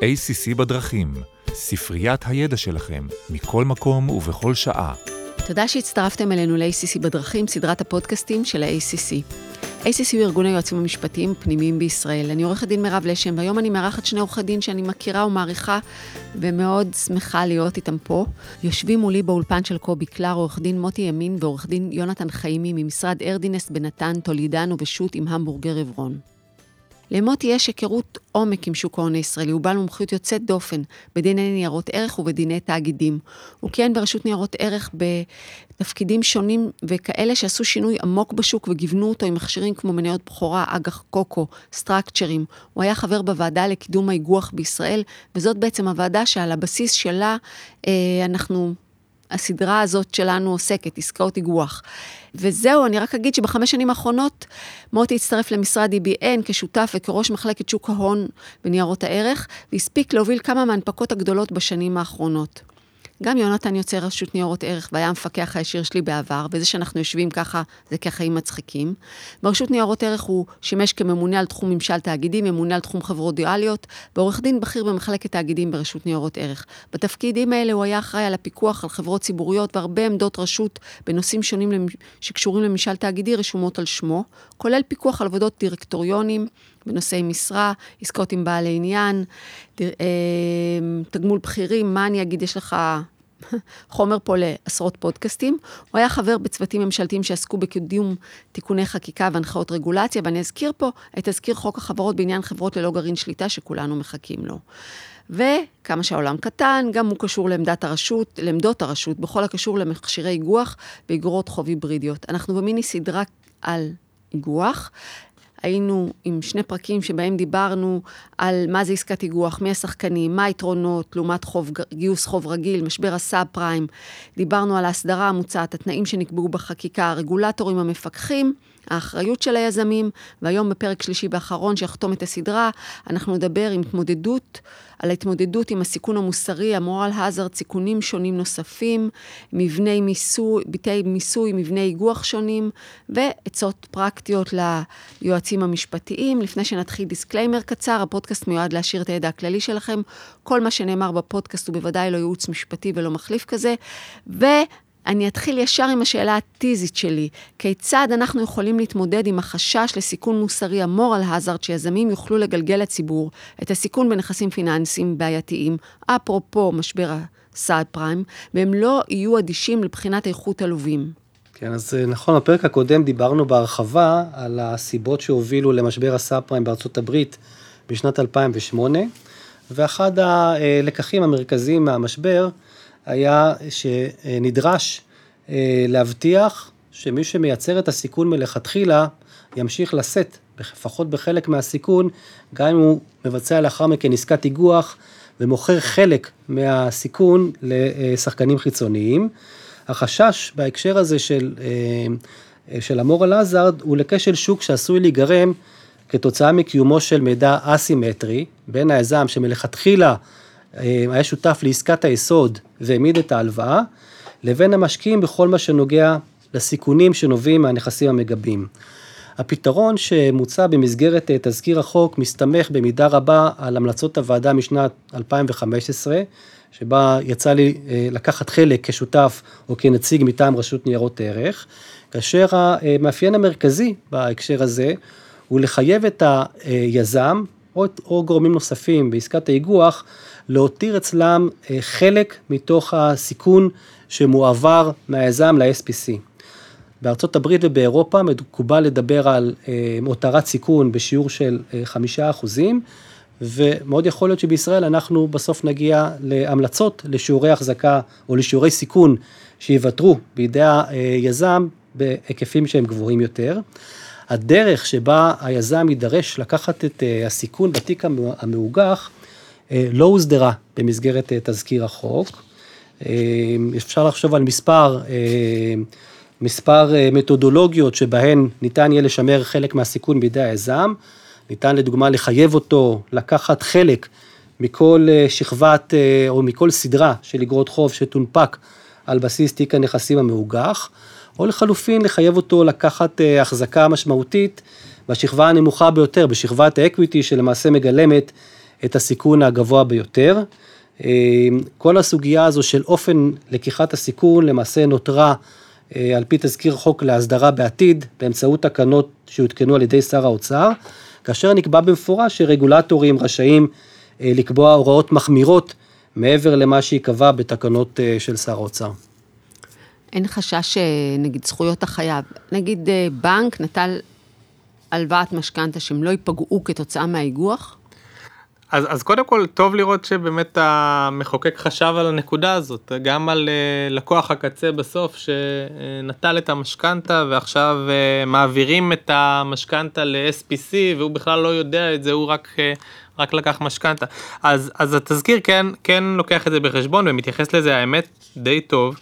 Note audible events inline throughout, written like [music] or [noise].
ACC בדרכים, ספריית הידע שלכם, מכל מקום ובכל שעה. תודה שהצטרפתם אלינו ל-ACC בדרכים, סדרת הפודקאסטים של ה-ACC. ACC הוא ארגון היועצים המשפטיים הפנימיים בישראל. אני עורכת דין מירב לשם, והיום אני מארחת שני עורכי דין שאני מכירה ומעריכה, ומאוד שמחה להיות איתם פה. יושבים מולי באולפן של קובי קלר, עורך דין מוטי ימין ועורך דין יונתן חיימי ממשרד ארדינס בנתן, טולידנו ושות' עם המבורגר עברון. למוטי יש היכרות עומק עם שוק ההון הישראלי, הוא בעל מומחיות יוצאת דופן בדיני ניירות ערך ובדיני תאגידים. הוא כיהן ברשות ניירות ערך בתפקידים שונים וכאלה שעשו שינוי עמוק בשוק וגיוונו אותו עם מכשירים כמו מניות בכורה, אג"ח קוקו, סטרקצ'רים. הוא היה חבר בוועדה לקידום האיגוח בישראל, וזאת בעצם הוועדה שעל הבסיס שלה אה, אנחנו הסדרה הזאת שלנו עוסקת, עסקאות איגוח. וזהו, אני רק אגיד שבחמש שנים האחרונות מוטי הצטרף למשרד EBN כשותף וכראש מחלקת שוק ההון בניירות הערך, והספיק להוביל כמה מההנפקות הגדולות בשנים האחרונות. גם יונתן יוצא רשות ניירות ערך והיה המפקח הישיר שלי בעבר, וזה שאנחנו יושבים ככה, זה כחיים מצחיקים. ברשות ניירות ערך הוא שימש כממונה על תחום ממשל תאגידי, ממונה על תחום חברות דיאליות, ועורך דין בכיר במחלקת תאגידים ברשות ניירות ערך. בתפקידים האלה הוא היה אחראי על הפיקוח על חברות ציבוריות והרבה עמדות רשות בנושאים שונים שקשורים לממשל תאגידי רשומות על שמו, כולל פיקוח על עבודות דירקטוריונים, בנושאי משרה, עסקאות עם בעלי עניין, אה, תגמול בכירים, מה אני אגיד, יש לך [laughs] חומר פה לעשרות פודקאסטים. הוא היה חבר בצוותים ממשלתיים שעסקו בקידום תיקוני חקיקה והנחאות רגולציה, ואני אזכיר פה את תזכיר חוק החברות בעניין חברות ללא גרעין שליטה שכולנו מחכים לו. וכמה שהעולם קטן, גם הוא קשור לעמדת הרשות, לעמדות הרשות, בכל הקשור למכשירי איגוח ואיגרות חוב היברידיות. אנחנו במיני סדרה על איגוח. היינו עם שני פרקים שבהם דיברנו על מה זה עסקת איגוח, מי השחקנים, מה היתרונות לעומת חוב, גיוס חוב רגיל, משבר הסאב פריים. דיברנו על ההסדרה המוצעת, התנאים שנקבעו בחקיקה, הרגולטורים המפקחים. האחריות של היזמים, והיום בפרק שלישי ואחרון שיחתום את הסדרה, אנחנו נדבר עם התמודדות, על ההתמודדות עם הסיכון המוסרי, המורל האזרד, סיכונים שונים נוספים, מבני מיסוי, היבטי מיסוי, מבני איגוח שונים, ועצות פרקטיות ליועצים המשפטיים. לפני שנתחיל disclaimer קצר, הפודקאסט מיועד להעשיר את הידע הכללי שלכם. כל מה שנאמר בפודקאסט הוא בוודאי לא ייעוץ משפטי ולא מחליף כזה. ו... אני אתחיל ישר עם השאלה הטיזית שלי, כיצד אנחנו יכולים להתמודד עם החשש לסיכון מוסרי ה moral hazard שיזמים יוכלו לגלגל לציבור את הסיכון בנכסים פיננסיים בעייתיים, אפרופו משבר הסאד פריים, והם לא יהיו אדישים לבחינת איכות הלווים. כן, אז אה, נכון, בפרק הקודם דיברנו בהרחבה על הסיבות שהובילו למשבר הסאב פריים בארצות הברית בשנת 2008, ואחד הלקחים המרכזיים מהמשבר, היה שנדרש אה, להבטיח שמי שמייצר את הסיכון מלכתחילה ימשיך לשאת, לפחות בחלק מהסיכון, גם אם הוא מבצע לאחר מכן עסקת איגוח ומוכר חלק מהסיכון לשחקנים חיצוניים. החשש בהקשר הזה של, אה, של המורל עזארד הוא לכשל שוק שעשוי להיגרם כתוצאה מקיומו של מידע אסימטרי בין היזם שמלכתחילה אה, היה שותף לעסקת היסוד והעמיד את ההלוואה, לבין המשקיעים בכל מה שנוגע לסיכונים שנובעים מהנכסים המגבים. הפתרון שמוצע במסגרת אה, תזכיר החוק מסתמך במידה רבה על המלצות הוועדה משנת 2015, שבה יצא לי אה, לקחת חלק כשותף או כנציג מטעם רשות ניירות ערך, כאשר המאפיין המרכזי בהקשר הזה הוא לחייב את היזם או, או גורמים נוספים בעסקת האיגוח להותיר אצלם אה, חלק מתוך הסיכון שמועבר מהיזם ל-SPC. בארצות הברית ובאירופה מקובל לדבר על אה, הותרת סיכון בשיעור של אה, חמישה אחוזים, ומאוד יכול להיות שבישראל אנחנו בסוף נגיע להמלצות לשיעורי החזקה או לשיעורי סיכון שיוותרו בידי היזם בהיקפים שהם גבוהים יותר. הדרך שבה היזם יידרש לקחת את הסיכון בתיק המאוגח אה, לא הוסדרה במסגרת אה, תזכיר החוק. אה, אפשר לחשוב על מספר, מספר מתודולוגיות שבהן ניתן יהיה לשמר חלק מהסיכון בידי היזם. ניתן לדוגמה לחייב אותו לקחת חלק מכל שכבת או מכל סדרה של אגרות חוב שתונפק על בסיס תיק הנכסים המאוגח, או לחלופין לחייב אותו לקחת החזקה משמעותית בשכבה הנמוכה ביותר, בשכבת האקוויטי שלמעשה מגלמת את הסיכון הגבוה ביותר. כל הסוגיה הזו של אופן לקיחת הסיכון למעשה נותרה על פי תזכיר חוק להסדרה בעתיד באמצעות תקנות שהותקנו על ידי שר האוצר, כאשר נקבע במפורש שרגולטורים רשאים לקבוע הוראות מחמירות מעבר למה שייקבע בתקנות של שר האוצר. אין חשש, נגיד, זכויות החייב. נגיד, בנק נטל הלוואת משכנתה שהם לא ייפגעו כתוצאה מהאיגוח? אז, אז קודם כל, טוב לראות שבאמת המחוקק חשב על הנקודה הזאת, גם על uh, לקוח הקצה בסוף שנטל את המשכנתה ועכשיו מעבירים את המשכנתה ל-SPC והוא בכלל לא יודע את זה, הוא רק, רק לקח משכנתה. אז, אז התזכיר כן, כן לוקח את זה בחשבון ומתייחס לזה האמת די טוב.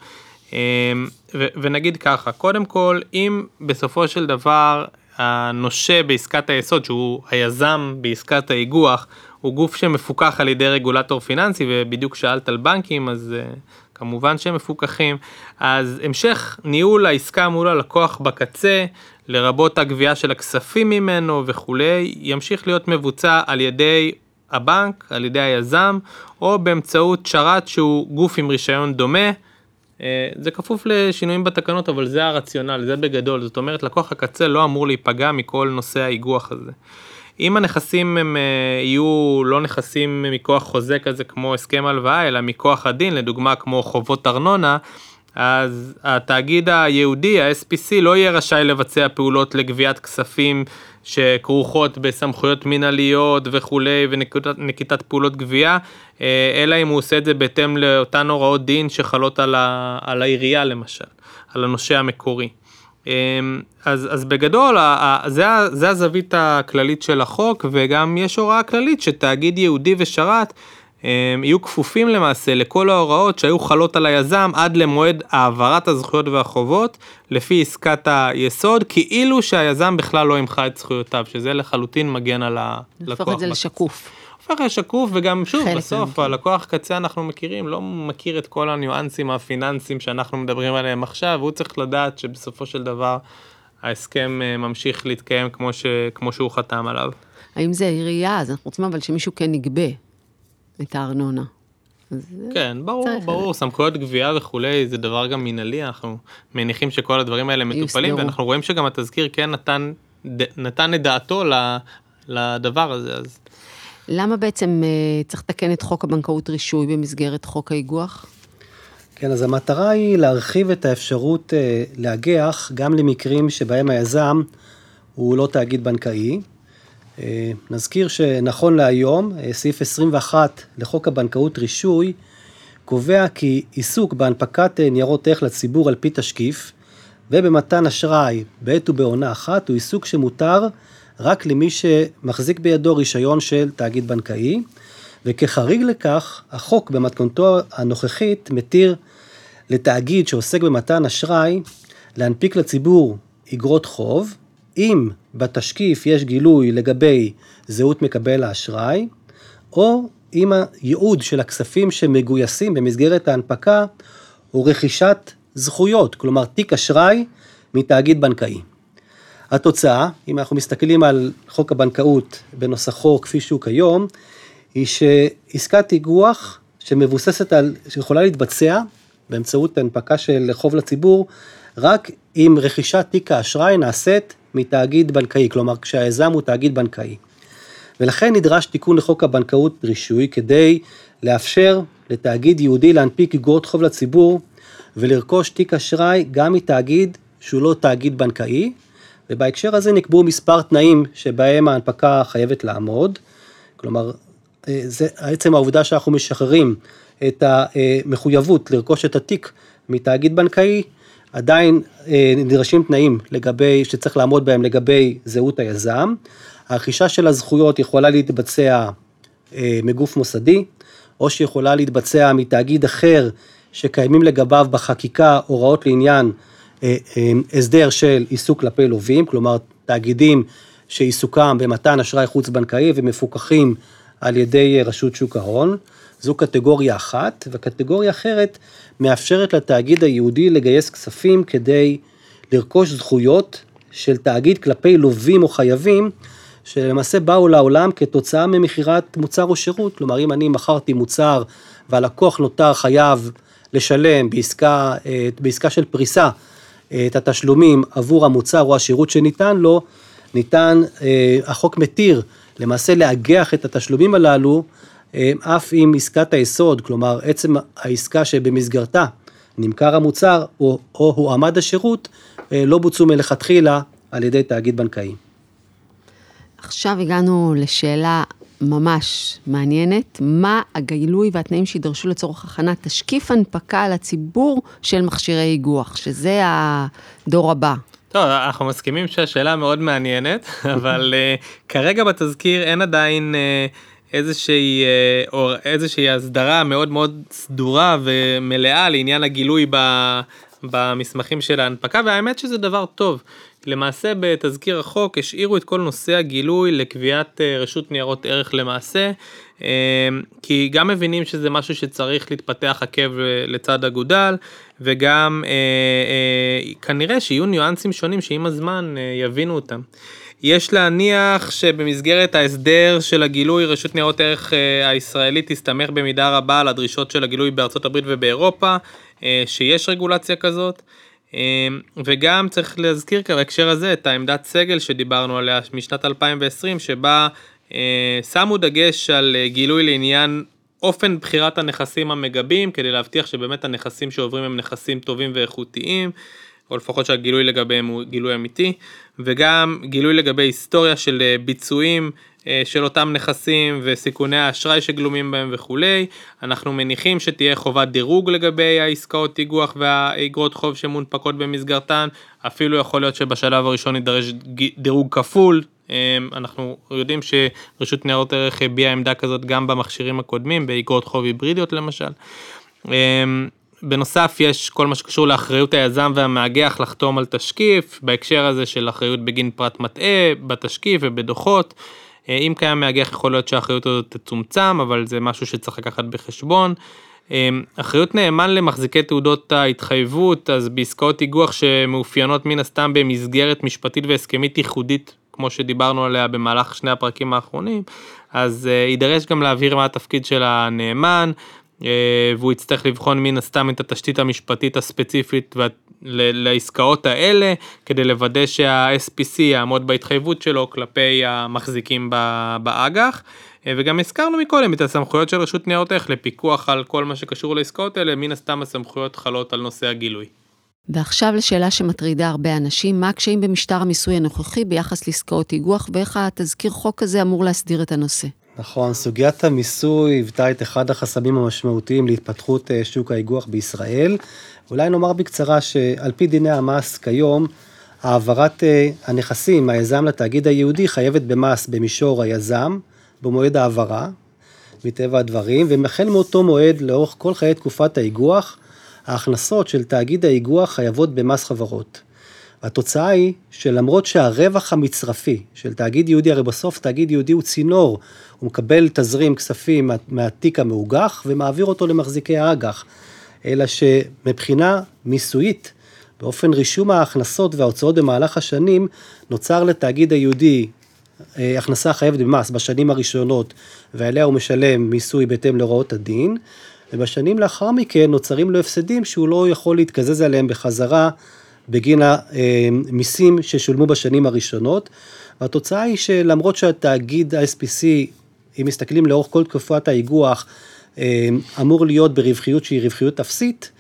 ו, ונגיד ככה, קודם כל, אם בסופו של דבר הנושה בעסקת היסוד, שהוא היזם בעסקת האיגוח, הוא גוף שמפוקח על ידי רגולטור פיננסי, ובדיוק שאלת על בנקים, אז uh, כמובן שהם מפוקחים. אז המשך ניהול העסקה מול הלקוח בקצה, לרבות הגבייה של הכספים ממנו וכולי, ימשיך להיות מבוצע על ידי הבנק, על ידי היזם, או באמצעות שרת שהוא גוף עם רישיון דומה. אה, זה כפוף לשינויים בתקנות, אבל זה הרציונל, זה בגדול. זאת אומרת, לקוח הקצה לא אמור להיפגע מכל נושא האיגוח הזה. אם הנכסים הם אה, יהיו לא נכסים מכוח חוזה כזה כמו הסכם הלוואה, אלא מכוח הדין, לדוגמה כמו חובות ארנונה, אז התאגיד היהודי, ה-SPC, לא יהיה רשאי לבצע פעולות לגביית כספים שכרוכות בסמכויות מינהליות וכולי ונקיטת פעולות גבייה, אה, אלא אם הוא עושה את זה בהתאם לאותן הוראות דין שחלות על, ה, על העירייה למשל, על הנושה המקורי. אמ, אז, אז בגדול, זה, זה הזווית הכללית של החוק, וגם יש הוראה כללית שתאגיד יהודי ושרת יהיו כפופים למעשה לכל ההוראות שהיו חלות על היזם עד למועד העברת הזכויות והחובות לפי עסקת היסוד, כאילו שהיזם בכלל לא ימחה את זכויותיו, שזה לחלוטין מגן על הלקוח. להפוך את זה לשקוף. הופך לשקוף וגם שוב בסוף הלקוח קצה אנחנו מכירים לא מכיר את כל הניואנסים הפיננסיים שאנחנו מדברים עליהם עכשיו הוא צריך לדעת שבסופו של דבר ההסכם אה, ממשיך להתקיים כמו, ש, כמו שהוא חתם עליו. האם זה עירייה אז אנחנו רוצים אבל שמישהו כן יגבה את הארנונה. כן, ברור, ברור, סמכויות גבייה וכולי, זה דבר גם מינהלי, אנחנו מניחים שכל הדברים האלה מטופלים, ואנחנו רואים שגם התזכיר כן נתן, נתן את דעתו לדבר הזה, אז למה בעצם uh, צריך לתקן את חוק הבנקאות רישוי במסגרת חוק האיגוח? כן, אז המטרה היא להרחיב את האפשרות uh, לאגח גם למקרים שבהם היזם הוא לא תאגיד בנקאי. Uh, נזכיר שנכון להיום, uh, סעיף 21 לחוק הבנקאות רישוי קובע כי עיסוק בהנפקת uh, ניירות ערך לציבור על פי תשקיף ובמתן אשראי בעת ובעונה אחת הוא עיסוק שמותר רק למי שמחזיק בידו רישיון של תאגיד בנקאי, וכחריג לכך, החוק במתכונתו הנוכחית מתיר לתאגיד שעוסק במתן אשראי להנפיק לציבור אגרות חוב, אם בתשקיף יש גילוי לגבי זהות מקבל האשראי, או אם הייעוד של הכספים שמגויסים במסגרת ההנפקה הוא רכישת זכויות, כלומר תיק אשראי מתאגיד בנקאי. התוצאה, אם אנחנו מסתכלים על חוק הבנקאות בנוסחו כפי שהוא כיום, היא שעסקת איגוח שמבוססת על, שיכולה להתבצע באמצעות הנפקה של חוב לציבור, רק אם רכישת תיק האשראי נעשית מתאגיד בנקאי, כלומר כשהיזם הוא תאגיד בנקאי. ולכן נדרש תיקון לחוק הבנקאות רישוי כדי לאפשר לתאגיד יהודי להנפיק איגרות חוב לציבור ולרכוש תיק אשראי גם מתאגיד שהוא לא תאגיד בנקאי, ובהקשר הזה נקבעו מספר תנאים שבהם ההנפקה חייבת לעמוד, כלומר, אה, זה עצם העובדה שאנחנו משחררים את המחויבות לרכוש את התיק מתאגיד בנקאי, עדיין אה, נדרשים תנאים לגבי, שצריך לעמוד בהם לגבי זהות היזם. הרכישה של הזכויות יכולה להתבצע אה, מגוף מוסדי, או שיכולה להתבצע מתאגיד אחר שקיימים לגביו בחקיקה הוראות לעניין אה, הסדר של עיסוק כלפי לווים, כלומר תאגידים שעיסוקם במתן אשראי חוץ בנקאי ומפוקחים על ידי רשות שוק ההון. זו קטגוריה אחת, וקטגוריה אחרת מאפשרת לתאגיד היהודי לגייס כספים כדי לרכוש זכויות של תאגיד כלפי לווים או חייבים שלמעשה באו לעולם כתוצאה ממכירת מוצר או שירות, כלומר אם אני מכרתי מוצר והלקוח נותר חייב לשלם בעסקה, אה, בעסקה של פריסה אה, את התשלומים עבור המוצר או השירות שניתן לו, ניתן, אה, החוק מתיר למעשה לאגח את התשלומים הללו אף עם עסקת היסוד, כלומר עצם העסקה שבמסגרתה נמכר המוצר או, או הועמד השירות, לא בוצעו מלכתחילה על ידי תאגיד בנקאי. עכשיו הגענו לשאלה ממש מעניינת, מה הגילוי והתנאים שידרשו לצורך הכנת תשקיף הנפקה לציבור של מכשירי איגוח, שזה הדור הבא. טוב, אנחנו מסכימים שהשאלה מאוד מעניינת, [laughs] אבל uh, כרגע בתזכיר אין עדיין uh, איזושהי, uh, או איזושהי הסדרה מאוד מאוד סדורה ומלאה לעניין הגילוי ב, במסמכים של ההנפקה, והאמת שזה דבר טוב. למעשה בתזכיר החוק השאירו את כל נושא הגילוי לקביעת אה, רשות ניירות ערך למעשה, אה, כי גם מבינים שזה משהו שצריך להתפתח עקב אה, לצד אגודל, וגם כנראה שיהיו ניואנסים שונים שעם הזמן יבינו אותם. יש להניח שבמסגרת ההסדר של הגילוי רשות ניירות ערך הישראלית תסתמך במידה רבה על הדרישות של הגילוי בארצות הברית ובאירופה, שיש רגולציה כזאת. אמ, וגם צריך להזכיר כאן בהקשר הזה את העמדת סגל שדיברנו עליה משנת 2020 שבה אה, שמו דגש על אה, גילוי לעניין אופן בחירת הנכסים המגבים כדי להבטיח שבאמת הנכסים שעוברים הם נכסים טובים ואיכותיים או לפחות שהגילוי לגביהם הוא גילוי אמיתי וגם גילוי לגבי היסטוריה של אה, ביצועים אה, של אותם נכסים וסיכוני האשראי שגלומים בהם וכולי. אנחנו מניחים שתהיה חובת דירוג לגבי העסקאות טיגוח והאגרות חוב שמונפקות במסגרתן, אפילו יכול להיות שבשלב הראשון יידרש דירוג כפול. אה, אנחנו יודעים שרשות ניירות ערך הביעה עמדה כזאת גם במכשירים הקודמים, באגרות חוב היברידיות למשל. אה, בנוסף יש כל מה שקשור לאחריות היזם והמאגח לחתום על תשקיף, בהקשר הזה של אחריות בגין פרט מטעה, בתשקיף ובדוחות. אה, אם קיים מאגח יכול להיות שהאחריות הזאת תצומצם, אבל זה משהו שצריך לקחת בחשבון. אה, אחריות נאמן למחזיקי תעודות ההתחייבות, אז בעסקאות איגוח שמאופיינות מן הסתם במסגרת משפטית והסכמית ייחודית, כמו שדיברנו עליה במהלך שני הפרקים האחרונים, אז uh, יידרש גם להבהיר מה התפקיד של הנאמן, והוא יצטרך לבחון מן הסתם את התשתית המשפטית הספציפית לעסקאות האלה, כדי לוודא שה-SPC יעמוד בהתחייבות שלו כלפי המחזיקים באג"ח. וגם הזכרנו מקודם את הסמכויות של רשות ניירות ערך לפיקוח על כל מה שקשור לעסקאות האלה, מן הסתם הסמכויות חלות על נושא הגילוי. ועכשיו לשאלה שמטרידה הרבה אנשים, מה הקשיים במשטר המיסוי הנוכחי ביחס לעסקאות איגוח, ואיך התזכיר חוק הזה אמור להסדיר את הנושא? נכון, סוגיית המיסוי היוותה את אחד החסמים המשמעותיים להתפתחות אה, שוק האיגוח בישראל. אולי נאמר בקצרה שעל פי דיני המס כיום, העברת אה, הנכסים מהיזם לתאגיד היהודי חייבת במס במישור היזם, במועד העברה, מטבע הדברים, ומחל מאותו מועד לאורך כל חיי תקופת האיגוח, ההכנסות של תאגיד האיגוח חייבות במס חברות. התוצאה היא שלמרות שהרווח המצרפי של תאגיד יהודי, הרי בסוף תאגיד יהודי הוא צינור, הוא מקבל תזרים כספים מה, מהתיק המאוגח ומעביר אותו למחזיקי האג"ח. אלא שמבחינה מיסויית, באופן רישום ההכנסות וההוצאות במהלך השנים, נוצר לתאגיד היהודי אה, הכנסה חייבת במס בשנים הראשונות, ועליה הוא משלם מיסוי בהתאם להוראות הדין, ובשנים לאחר מכן נוצרים לו הפסדים שהוא לא יכול להתקזז עליהם בחזרה בגין המיסים ששולמו בשנים הראשונות. והתוצאה היא שלמרות שהתאגיד ה-SPC, אם מסתכלים לאורך כל תקופת האיגוח, אמ, אמור להיות ברווחיות שהיא רווחיות אפסית,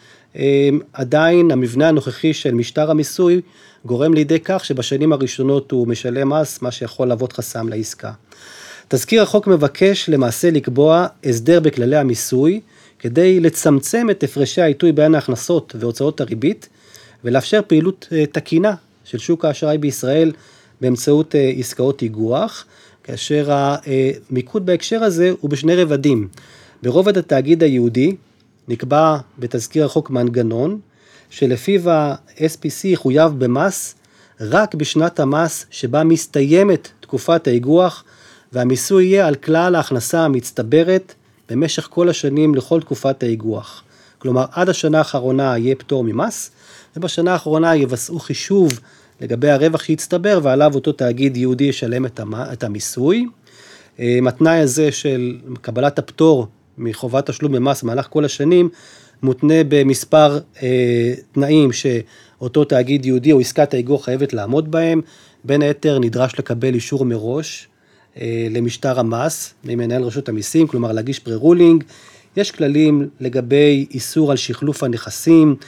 עדיין המבנה הנוכחי של משטר המיסוי גורם לידי כך שבשנים הראשונות הוא משלם מס, מה שיכול להוות חסם לעסקה. תזכיר החוק מבקש למעשה לקבוע הסדר בכללי המיסוי, כדי לצמצם את הפרשי העיתוי בין ההכנסות והוצאות הריבית, ולאפשר פעילות אה, תקינה של שוק האשראי בישראל באמצעות אה, עסקאות איגוח, כאשר המיקוד בהקשר הזה הוא בשני רבדים. ברובד התאגיד היהודי נקבע בתזכיר החוק מנגנון שלפיו ה-SPC יחויב במס רק בשנת המס שבה מסתיימת תקופת האיגוח והמיסוי יהיה על כלל ההכנסה המצטברת במשך כל השנים לכל תקופת האיגוח. כלומר עד השנה האחרונה יהיה פטור ממס ובשנה האחרונה יבצעו חישוב לגבי הרווח שהצטבר ועליו אותו תאגיד יהודי ישלם את המיסוי. התנאי הזה של קבלת הפטור מחובת תשלום במס במהלך כל השנים, מותנה במספר אה, תנאים שאותו תאגיד יהודי או עסקת האיגוח חייבת לעמוד בהם, בין היתר נדרש לקבל אישור מראש אה, למשטר המס ממנהל רשות המיסים, כלומר להגיש פרה-רולינג, יש כללים לגבי איסור על שחלוף הנכסים, אה,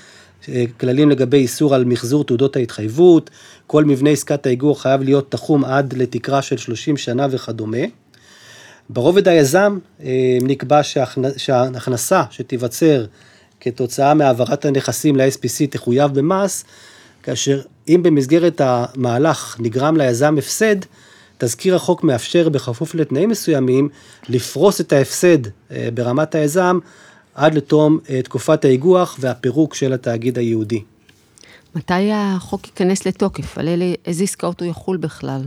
כללים לגבי איסור על מחזור תעודות ההתחייבות, כל מבנה עסקת האיגוח חייב להיות תחום עד לתקרה של 30 שנה וכדומה. ברובד היזם אה, נקבע שההכנסה שתיווצר כתוצאה מהעברת הנכסים ל-SPC תחויב במס, כאשר אם במסגרת המהלך נגרם ליזם הפסד, תזכיר החוק מאפשר בכפוף לתנאים מסוימים לפרוס את ההפסד אה, ברמת היזם עד לתום אה, תקופת האיגוח והפירוק של התאגיד היהודי. מתי החוק ייכנס לתוקף? על איזה עסקאות הוא יחול בכלל?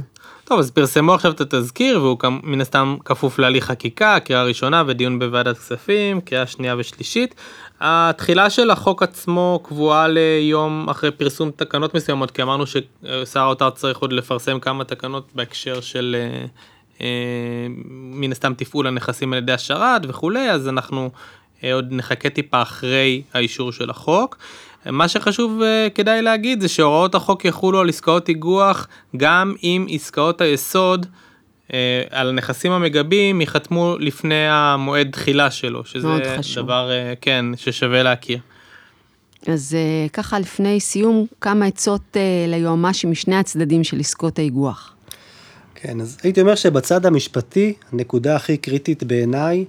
טוב, אז פרסמו עכשיו את התזכיר, והוא מן הסתם כפוף להליך חקיקה, קריאה ראשונה ודיון בוועדת כספים, קריאה שנייה ושלישית. התחילה של החוק עצמו קבועה ליום אחרי פרסום תקנות מסוימות, כי אמרנו ששר האוצר צריך עוד לפרסם כמה תקנות בהקשר של אה, אה, מן הסתם תפעול הנכסים על ידי השרת וכולי, אז אנחנו עוד נחכה טיפה אחרי האישור של החוק. מה שחשוב כדאי להגיד זה שהוראות החוק יחולו על עסקאות איגוח גם אם עסקאות היסוד אה, על הנכסים המגבים ייחתמו לפני המועד תחילה שלו, שזה דבר, אה, כן, ששווה להכיר. אז אה, ככה לפני סיום, כמה עצות ליועמ"שים משני הצדדים של עסקות האיגוח. כן, אז הייתי אומר שבצד המשפטי, הנקודה הכי קריטית בעיניי,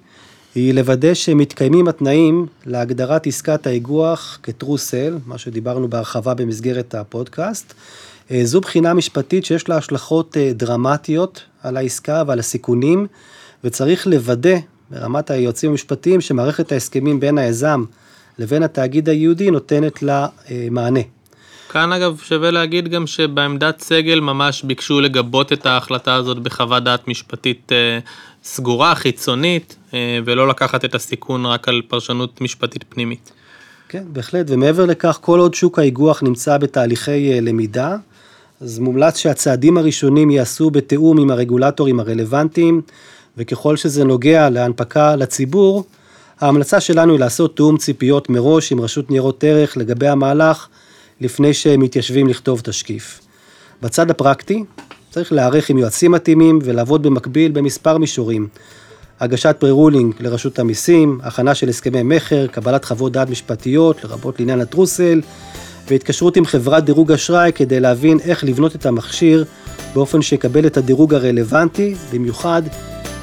היא לוודא שמתקיימים התנאים להגדרת עסקת האיגוח כטרוסל, מה שדיברנו בהרחבה במסגרת הפודקאסט. זו בחינה משפטית שיש לה השלכות דרמטיות על העסקה ועל הסיכונים, וצריך לוודא ברמת היועצים המשפטיים שמערכת ההסכמים בין היזם לבין התאגיד היהודי נותנת לה אה, מענה. כאן אגב שווה להגיד גם שבעמדת סגל ממש ביקשו לגבות את ההחלטה הזאת בחוות דעת משפטית אה, סגורה, חיצונית, אה, ולא לקחת את הסיכון רק על פרשנות משפטית פנימית. כן, בהחלט, ומעבר לכך, כל עוד שוק האיגוח נמצא בתהליכי אה, למידה, אז מומלץ שהצעדים הראשונים ייעשו בתיאום עם הרגולטורים הרלוונטיים, וככל שזה נוגע להנפקה לציבור, ההמלצה שלנו היא לעשות תיאום ציפיות מראש עם רשות ניירות ערך לגבי המהלך, לפני שהם מתיישבים לכתוב תשקיף. בצד הפרקטי, צריך להיערך עם יועצים מתאימים ולעבוד במקביל במספר מישורים. הגשת פרה-רולינג לרשות המיסים, הכנה של הסכמי מכר, קבלת חוות דעת משפטיות, לרבות לעניין הטרוסל, והתקשרות עם חברת דירוג אשראי כדי להבין איך לבנות את המכשיר באופן שיקבל את הדירוג הרלוונטי, במיוחד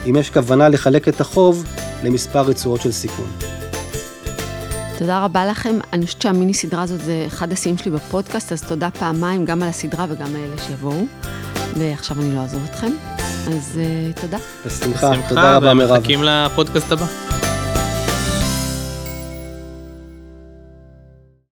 אם יש כוונה לחלק את החוב למספר רצועות של סיכון. תודה רבה לכם. אני חושבת שהמיני סדרה הזאת זה אחד השיאים שלי בפודקאסט, אז תודה פעמיים גם על הסדרה וגם לאלה שיבואו. ועכשיו אני לא אעזוב אתכם, אז uh, תודה. בשמחה, תודה רבה מירב. ומחכים לפודקאסט הבא.